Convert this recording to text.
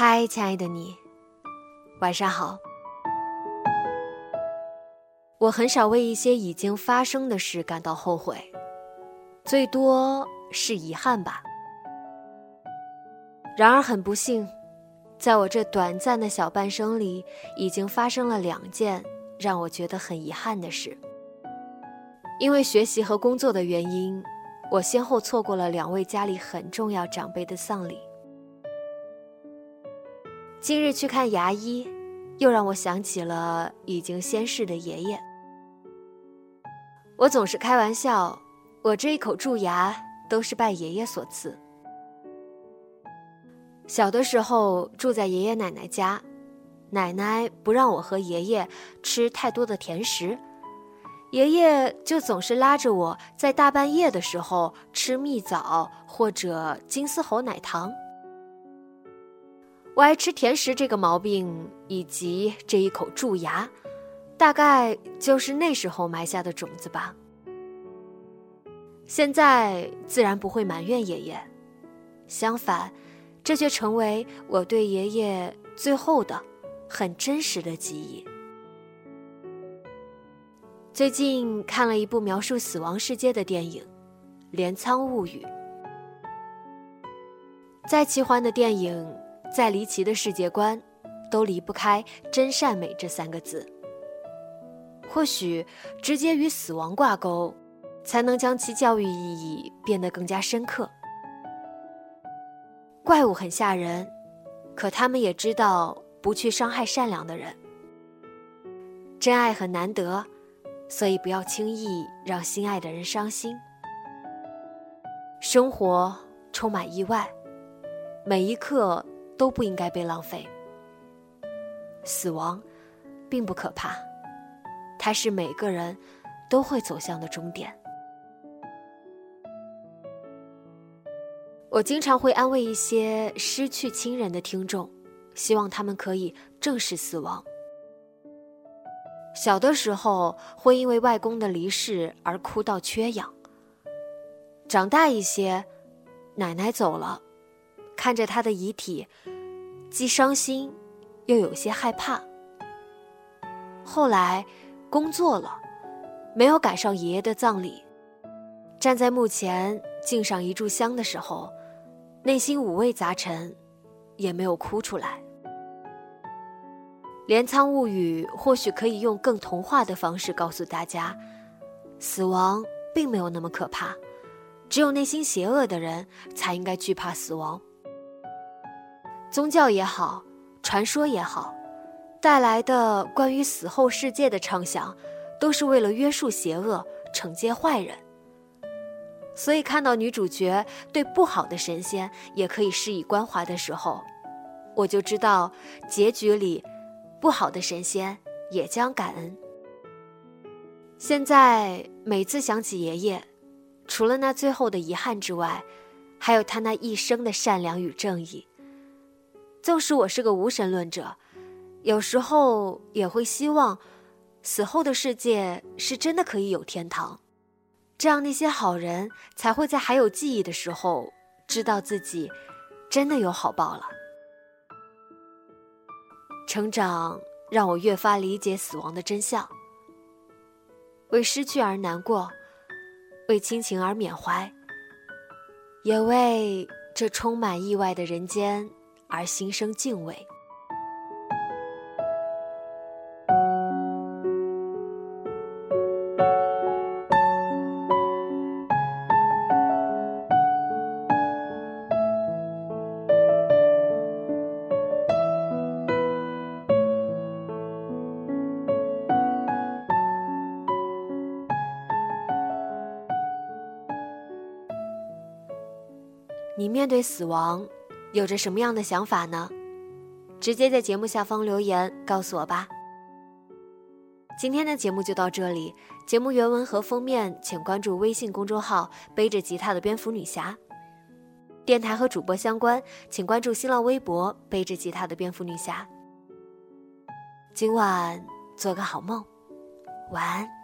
嗨，亲爱的你，晚上好。我很少为一些已经发生的事感到后悔，最多是遗憾吧。然而很不幸，在我这短暂的小半生里，已经发生了两件让我觉得很遗憾的事。因为学习和工作的原因，我先后错过了两位家里很重要长辈的丧礼。今日去看牙医，又让我想起了已经仙逝的爷爷。我总是开玩笑，我这一口蛀牙都是拜爷爷所赐。小的时候住在爷爷奶奶家，奶奶不让我和爷爷吃太多的甜食，爷爷就总是拉着我在大半夜的时候吃蜜枣或者金丝猴奶糖。我爱吃甜食这个毛病，以及这一口蛀牙，大概就是那时候埋下的种子吧。现在自然不会埋怨爷爷，相反，这却成为我对爷爷最后的、很真实的记忆。最近看了一部描述死亡世界的电影《镰仓物语》，再奇幻的电影。再离奇的世界观，都离不开真善美这三个字。或许直接与死亡挂钩，才能将其教育意义变得更加深刻。怪物很吓人，可他们也知道不去伤害善良的人。真爱很难得，所以不要轻易让心爱的人伤心。生活充满意外，每一刻。都不应该被浪费。死亡，并不可怕，它是每个人都会走向的终点。我经常会安慰一些失去亲人的听众，希望他们可以正视死亡。小的时候会因为外公的离世而哭到缺氧，长大一些，奶奶走了。看着他的遗体，既伤心，又有些害怕。后来，工作了，没有赶上爷爷的葬礼，站在墓前敬上一炷香的时候，内心五味杂陈，也没有哭出来。镰仓物语或许可以用更童话的方式告诉大家，死亡并没有那么可怕，只有内心邪恶的人才应该惧怕死亡。宗教也好，传说也好，带来的关于死后世界的畅想，都是为了约束邪恶、惩戒坏人。所以，看到女主角对不好的神仙也可以施以关怀的时候，我就知道结局里不好的神仙也将感恩。现在每次想起爷爷，除了那最后的遗憾之外，还有他那一生的善良与正义。纵使我是个无神论者，有时候也会希望，死后的世界是真的可以有天堂，这样那些好人才会在还有记忆的时候，知道自己真的有好报了。成长让我越发理解死亡的真相，为失去而难过，为亲情而缅怀，也为这充满意外的人间。而心生敬畏。你面对死亡有着什么样的想法呢？直接在节目下方留言告诉我吧。今天的节目就到这里，节目原文和封面请关注微信公众号“背着吉他的蝙蝠女侠”。电台和主播相关，请关注新浪微博“背着吉他的蝙蝠女侠”。今晚做个好梦，晚安。